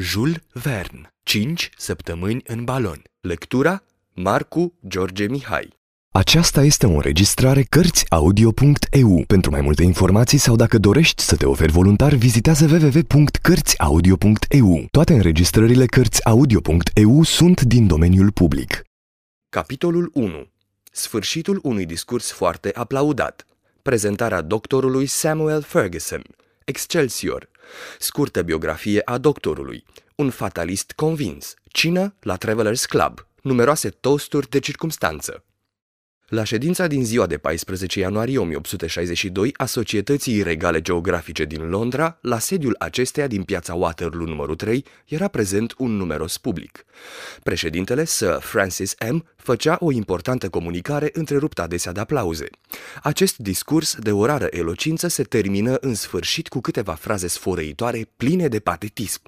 Jules Verne, 5 săptămâni în balon. Lectura Marcu George Mihai. Aceasta este o înregistrare Cărțiaudio.eu. Pentru mai multe informații sau dacă dorești să te oferi voluntar, vizitează www.cărțiaudio.eu. Toate înregistrările Cărțiaudio.eu sunt din domeniul public. Capitolul 1. Sfârșitul unui discurs foarte aplaudat. Prezentarea doctorului Samuel Ferguson. Excelsior. Scurtă biografie a doctorului. Un fatalist convins. Cină la Travelers Club. Numeroase toasturi de circumstanță. La ședința din ziua de 14 ianuarie 1862 a Societății Regale Geografice din Londra, la sediul acesteia din piața Waterloo numărul 3, era prezent un numeros public. Președintele Sir Francis M. făcea o importantă comunicare întreruptă adesea de aplauze. Acest discurs de o rară elocință se termină în sfârșit cu câteva fraze sfărăitoare pline de patetism.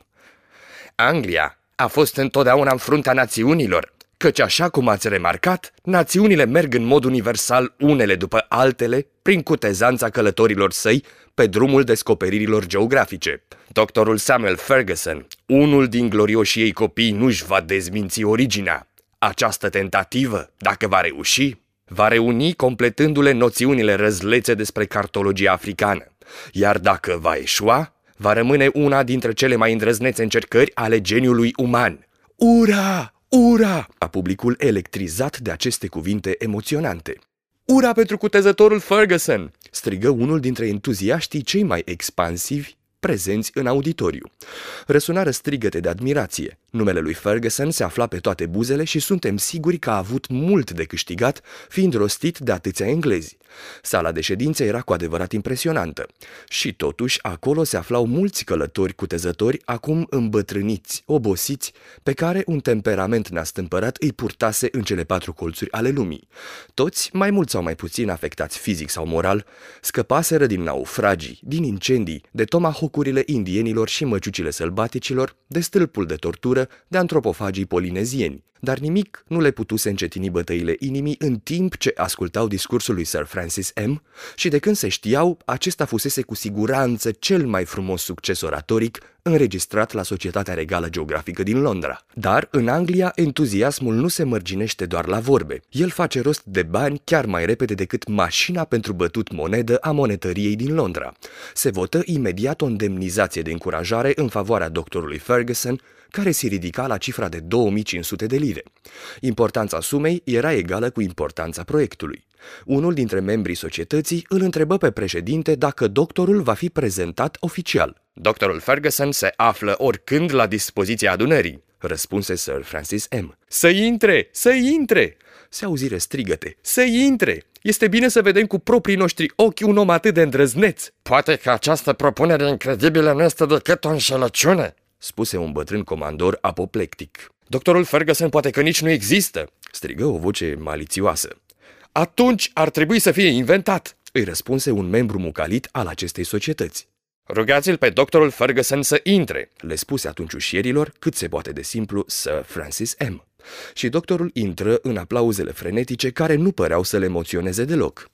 Anglia a fost întotdeauna în fruntea națiunilor, căci așa cum ați remarcat, națiunile merg în mod universal unele după altele prin cutezanța călătorilor săi pe drumul descoperirilor geografice. Doctorul Samuel Ferguson, unul din glorioșii ei copii, nu-și va dezminți originea. Această tentativă, dacă va reuși, va reuni completându-le noțiunile răzlețe despre cartologia africană, iar dacă va eșua, va rămâne una dintre cele mai îndrăznețe încercări ale geniului uman. Ura! Ura! a publicul electrizat de aceste cuvinte emoționante. Ura pentru cutezătorul Ferguson! strigă unul dintre entuziaștii cei mai expansivi prezenți în auditoriu. Răsunară strigăte de admirație. Numele lui Ferguson se afla pe toate buzele și suntem siguri că a avut mult de câștigat, fiind rostit de atâția englezi. Sala de ședințe era cu adevărat impresionantă. Și totuși, acolo se aflau mulți călători cutezători, acum îmbătrâniți, obosiți, pe care un temperament neastâmpărat îi purtase în cele patru colțuri ale lumii. Toți, mai mult sau mai puțin afectați fizic sau moral, scăpaseră din naufragii, din incendii, de tomahocurile indienilor și măciucile sălbaticilor, de stâlpul de tortură, de antropofagii polinezieni, dar nimic nu le putuse încetini bătăile inimii în timp ce ascultau discursul lui Sir Francis M. și de când se știau, acesta fusese cu siguranță cel mai frumos succes oratoric înregistrat la Societatea Regală Geografică din Londra. Dar în Anglia entuziasmul nu se mărginește doar la vorbe. El face rost de bani chiar mai repede decât mașina pentru bătut monedă a monetăriei din Londra. Se votă imediat o indemnizație de încurajare în favoarea doctorului Ferguson, care se ridica la cifra de 2500 de lire. Importanța sumei era egală cu importanța proiectului. Unul dintre membrii societății îl întrebă pe președinte dacă doctorul va fi prezentat oficial. Doctorul Ferguson se află oricând la dispoziția adunării, răspunse Sir Francis M. Să intre, să intre! Se auzire strigăte. Să intre! Este bine să vedem cu proprii noștri ochi un om atât de îndrăzneț. Poate că această propunere incredibilă nu este decât o înșelăciune, spuse un bătrân comandor apoplectic. Doctorul Ferguson poate că nici nu există, strigă o voce malițioasă. Atunci ar trebui să fie inventat, îi răspunse un membru mucalit al acestei societăți. Rugați-l pe doctorul Ferguson să intre, le spuse atunci ușierilor, cât se poate de simplu, Sir Francis M. Și doctorul intră în aplauzele frenetice care nu păreau să le emoționeze deloc.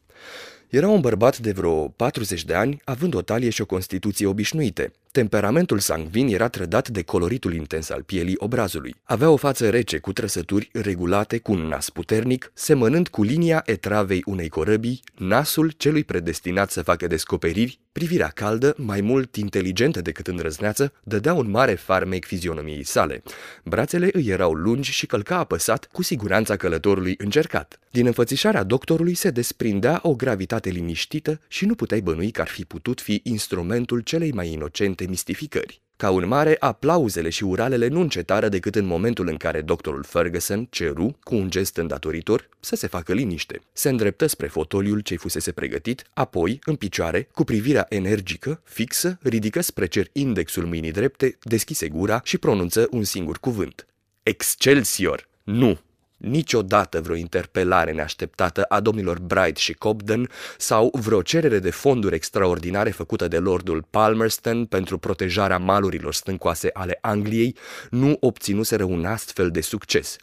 Era un bărbat de vreo 40 de ani, având o talie și o constituție obișnuite. Temperamentul sangvin era trădat de coloritul intens al pielii obrazului. Avea o față rece cu trăsături regulate cu un nas puternic, semănând cu linia etravei unei corăbii, nasul celui predestinat să facă descoperiri, privirea caldă, mai mult inteligentă decât îndrăzneață, dădea un mare farmec fizionomiei sale. Brațele îi erau lungi și călca apăsat cu siguranța călătorului încercat. Din înfățișarea doctorului se desprindea o gravitate liniștită și nu puteai bănui că ar fi putut fi instrumentul celei mai inocente mistificări. Ca urmare, aplauzele și uralele nu încetară decât în momentul în care doctorul Ferguson ceru, cu un gest îndatoritor, să se facă liniște. Se îndreptă spre fotoliul ce fusese pregătit, apoi, în picioare, cu privirea energică, fixă, ridică spre cer indexul mâinii drepte, deschise gura și pronunță un singur cuvânt. Excelsior! Nu! Niciodată vreo interpelare neașteptată a domnilor Bright și Cobden sau vreo cerere de fonduri extraordinare făcută de lordul Palmerston pentru protejarea malurilor stâncoase ale Angliei nu obținuseră un astfel de succes.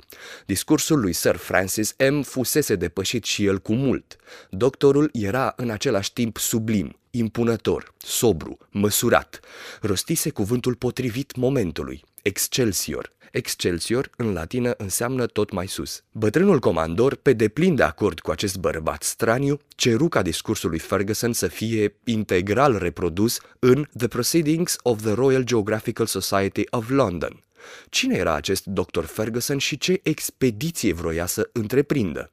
Discursul lui Sir Francis M. fusese depășit și el cu mult. Doctorul era în același timp sublim, impunător, sobru, măsurat. Rostise cuvântul potrivit momentului. Excelsior. Excelsior, în latină, înseamnă tot mai sus. Bătrânul comandor, pe deplin de acord cu acest bărbat straniu, ceru ca discursul lui Ferguson să fie integral reprodus în The Proceedings of the Royal Geographical Society of London. Cine era acest Dr. Ferguson și ce expediție vroia să întreprindă?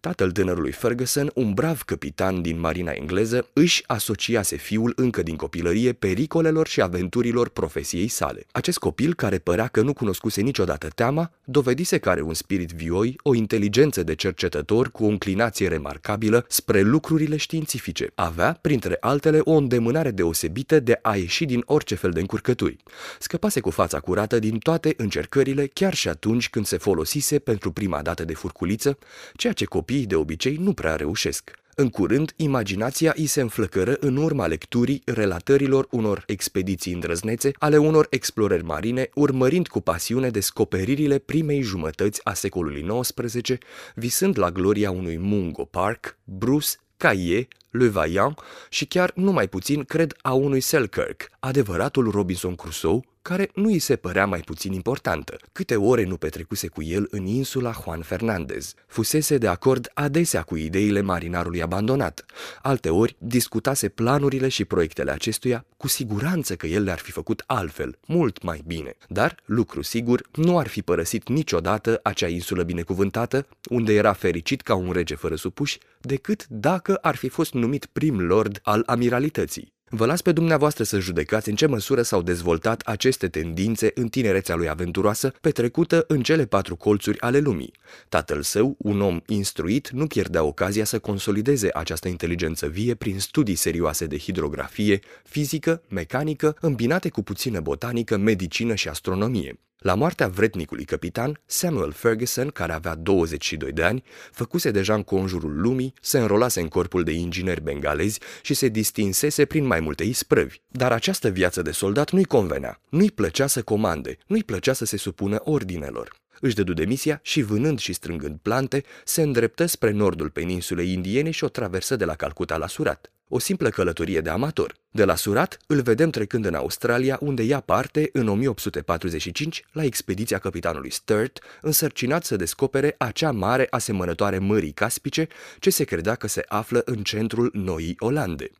Tatăl tânărului Ferguson, un brav capitan din marina engleză, își asociase fiul încă din copilărie pericolelor și aventurilor profesiei sale. Acest copil, care părea că nu cunoscuse niciodată teama, dovedise că are un spirit vioi, o inteligență de cercetător cu o înclinație remarcabilă spre lucrurile științifice. Avea, printre altele, o îndemânare deosebită de a ieși din orice fel de încurcături. Scăpase cu fața curată din toate încercările, chiar și atunci când se folosise pentru prima dată de furculiță, ceea ce copiii de obicei nu prea reușesc. În curând, imaginația îi se înflăcără în urma lecturii relatărilor unor expediții îndrăznețe ale unor explorări marine, urmărind cu pasiune descoperirile primei jumătăți a secolului XIX, visând la gloria unui Mungo Park, Bruce, Caie, Le Vaillant și chiar nu mai puțin, cred, a unui Selkirk, adevăratul Robinson Crusoe, care nu îi se părea mai puțin importantă. Câte ore nu petrecuse cu el în insula Juan Fernandez. Fusese de acord adesea cu ideile marinarului abandonat. Alteori discutase planurile și proiectele acestuia, cu siguranță că el le-ar fi făcut altfel, mult mai bine. Dar, lucru sigur, nu ar fi părăsit niciodată acea insulă binecuvântată, unde era fericit ca un rege fără supuși, decât dacă ar fi fost numit prim lord al amiralității. Vă las pe dumneavoastră să judecați în ce măsură s-au dezvoltat aceste tendințe în tinerețea lui aventuroasă, petrecută în cele patru colțuri ale lumii. Tatăl său, un om instruit, nu pierdea ocazia să consolideze această inteligență vie prin studii serioase de hidrografie, fizică, mecanică, îmbinate cu puțină botanică, medicină și astronomie. La moartea vretnicului capitan, Samuel Ferguson, care avea 22 de ani, făcuse deja în conjurul lumii, se înrolase în corpul de ingineri bengalezi și se distinsese prin mai multe isprăvi. Dar această viață de soldat nu-i convenea, nu-i plăcea să comande, nu-i plăcea să se supună ordinelor. Își dădu demisia și, vânând și strângând plante, se îndreptă spre nordul peninsulei indiene și o traversă de la Calcuta la Surat. O simplă călătorie de amator. De la Surat îl vedem trecând în Australia, unde ia parte în 1845 la expediția capitanului Sturt, însărcinat să descopere acea mare asemănătoare Mării Caspice, ce se credea că se află în centrul Noii Olande.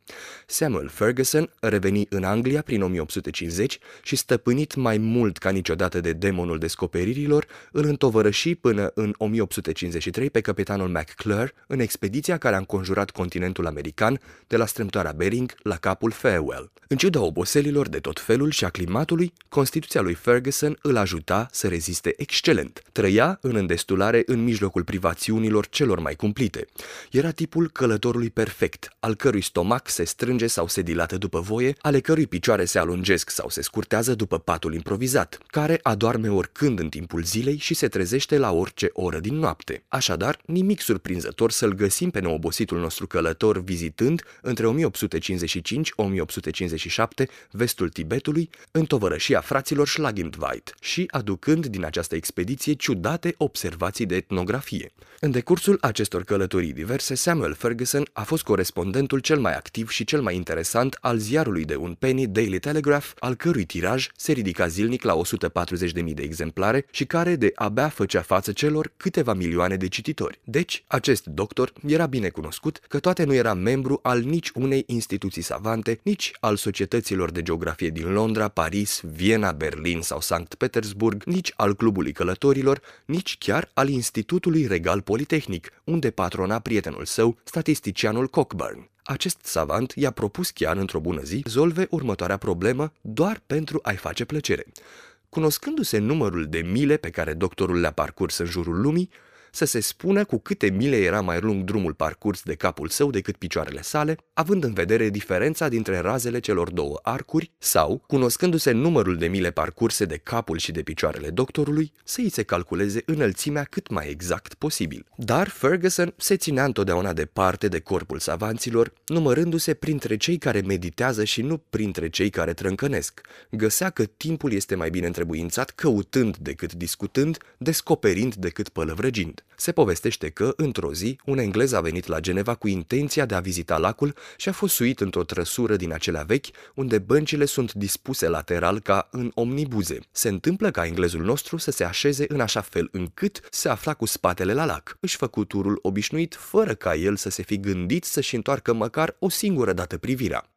Samuel Ferguson reveni în Anglia prin 1850 și stăpânit mai mult ca niciodată de demonul descoperirilor, îl întovărăși până în 1853 pe capitanul McClure în expediția care a înconjurat continentul american de la strâmtoarea Bering la capul Farewell. În ciuda oboselilor de tot felul și a climatului, constituția lui Ferguson îl ajuta să reziste excelent. Trăia în îndestulare în mijlocul privațiunilor celor mai cumplite. Era tipul călătorului perfect, al cărui stomac se strânge sau se dilată după voie, ale cărui picioare se alungesc sau se scurtează după patul improvizat, care adorme oricând în timpul zilei și se trezește la orice oră din noapte. Așadar, nimic surprinzător să-l găsim pe neobositul nostru călător vizitând între 1855-1857 vestul Tibetului, în tovărășia fraților Schlagindweit și aducând din această expediție ciudate observații de etnografie. În decursul acestor călătorii diverse, Samuel Ferguson a fost corespondentul cel mai activ și cel mai interesant al ziarului de un penny Daily Telegraph, al cărui tiraj se ridica zilnic la 140.000 de exemplare și care de abia făcea față celor câteva milioane de cititori. Deci, acest doctor era bine cunoscut că toate nu era membru al nici unei instituții savante, nici al societăților de geografie din Londra, Paris, Viena, Berlin sau Sankt Petersburg, nici al Clubului Călătorilor, nici chiar al Institutului Regal Politehnic, unde patrona prietenul său, statisticianul Cockburn. Acest savant i-a propus chiar într-o bună zi rezolve următoarea problemă doar pentru a-i face plăcere. Cunoscându-se numărul de mile pe care doctorul le-a parcurs în jurul lumii, să se spună cu câte mile era mai lung drumul parcurs de capul său decât picioarele sale, având în vedere diferența dintre razele celor două arcuri, sau, cunoscându-se numărul de mile parcurse de capul și de picioarele doctorului, să îi se calculeze înălțimea cât mai exact posibil. Dar Ferguson se ținea întotdeauna departe de corpul savanților, numărându-se printre cei care meditează și nu printre cei care trâncănesc. Găsea că timpul este mai bine întrebuințat căutând decât discutând, descoperind decât pălăvrăgind. End. Se povestește că, într-o zi, un englez a venit la Geneva cu intenția de a vizita lacul și a fost suit într-o trăsură din acelea vechi, unde băncile sunt dispuse lateral ca în omnibuze. Se întâmplă ca englezul nostru să se așeze în așa fel încât se afla cu spatele la lac. Își făcu turul obișnuit, fără ca el să se fi gândit să-și întoarcă măcar o singură dată privirea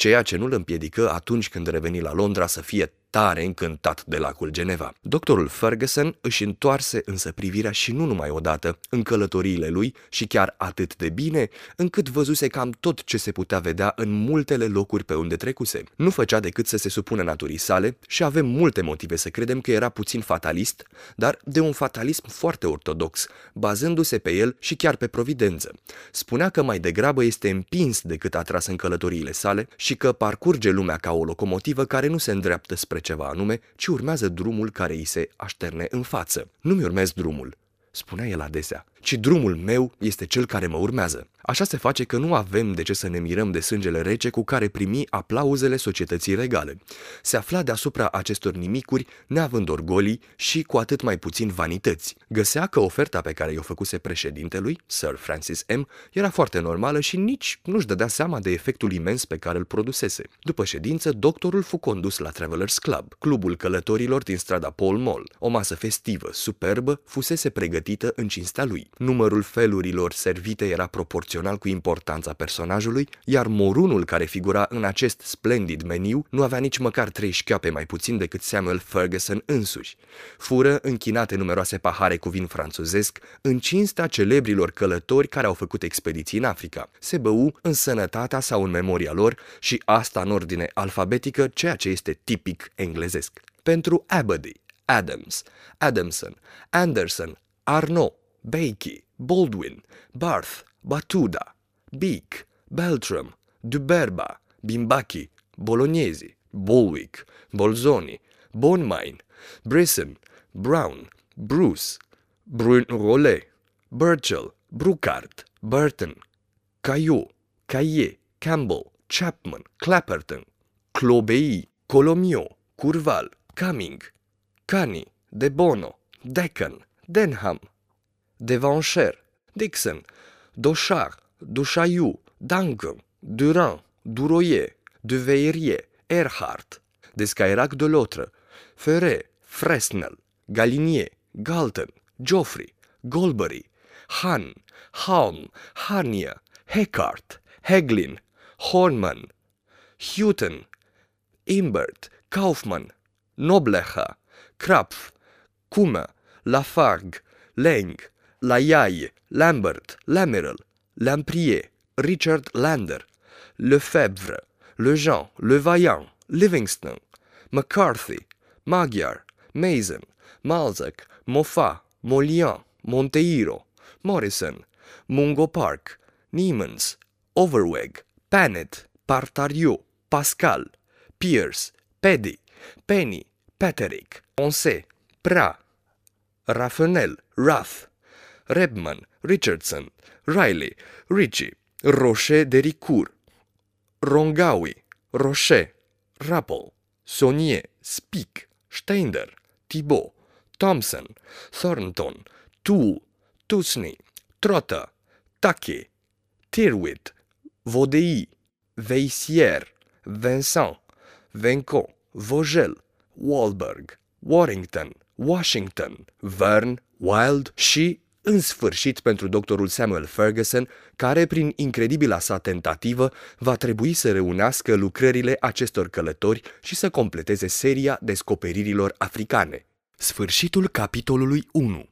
ceea ce nu îl împiedică atunci când reveni la Londra să fie tare încântat de lacul Geneva. Doctorul Ferguson își întoarse însă privirea și nu numai odată în călătoriile lui și chiar atât de bine, încât văzuse cam tot ce se putea vedea în multele locuri pe unde trecuse. Nu făcea decât să se supună naturii sale și avem multe motive să credem că era puțin fatalist, dar de un fatalism foarte ortodox, bazându-se pe el și chiar pe providență. Spunea că mai degrabă este împins decât atras în călătoriile sale și că parcurge lumea ca o locomotivă care nu se îndreaptă spre ceva anume, ci urmează drumul care îi se așterne în față. Nu-mi urmez drumul, spunea el adesea, ci drumul meu este cel care mă urmează. Așa se face că nu avem de ce să ne mirăm de sângele rece cu care primi aplauzele societății regale. Se afla deasupra acestor nimicuri, neavând orgolii și cu atât mai puțin vanități. Găsea că oferta pe care i-o făcuse președintelui, Sir Francis M., era foarte normală și nici nu-și dădea seama de efectul imens pe care îl produsese. După ședință, doctorul fu condus la Travelers Club, clubul călătorilor din strada Paul Mall. O masă festivă, superbă, fusese pregătită în cinstea lui. Numărul felurilor servite era proporțional cu importanța personajului, iar morunul care figura în acest splendid meniu nu avea nici măcar trei șchioape mai puțin decât Samuel Ferguson însuși. Fură închinate numeroase pahare cu vin franțuzesc în cinstea celebrilor călători care au făcut expediții în Africa. Se bău în sănătatea sau în memoria lor și asta în ordine alfabetică, ceea ce este tipic englezesc. Pentru Abady, Adams, Adamson, Anderson, Arnaud, Bakey, Baldwin, Barth, Batuda, Beek, Beltram, Duberba, Bimbaki, Bolognesi, Bolwick, Bolzoni, Bonmine, Bresson, Brown, Bruce, Brun Rollet, Burchell, Brucart, Burton, Caillou, Caillé, Campbell, Chapman, Clapperton, Clobei, Colomio, Curval, Cumming, Cani, De Bono, Deccan, Denham, Devancher, Dixon, Dochard, Duchaillou, Duncan, Durand, Duroyer, De Veirier, Erhardt, Descairac de l'Autre, Ferret, Fresnel, Galinier, Galton, Joffrey, Golbery, Han, Halm, Harnier, Heckart, Heglin, Hornman, Houghton, Imbert, Kaufmann, Noblecher, Krapf, Kummer, Lafargue, Leng, Laiaille, Lambert, Lamerel, Lamprier, Richard Lander, Lefebvre, Lejean, Levaillant, Livingston, McCarthy, Magyar, Mason, Malzac, Moffat, Molian, Monteiro, Morrison, Mungo Park, Niemans, Overweg, Panet, Partario, Pascal, Pierce, Peddy, Penny, Paterick, Onse, Pra, Raffenel, Rath, Rebman, Richardson, Riley, Ritchie, Rocher de Ricourt, Rongawi, Rocher, Rappel, Saunier, Speak, Steinder, Thibault, Thompson, Thornton, Toole, Tusney, Trotter, Taquet, Tirwit, Vaudey, Veissière, Vincent, Vencon, Vogel, Wahlberg, Warrington, Washington, Verne, Wild și, în sfârșit, pentru doctorul Samuel Ferguson, care, prin incredibila sa tentativă, va trebui să reunească lucrările acestor călători și să completeze seria descoperirilor africane. Sfârșitul capitolului 1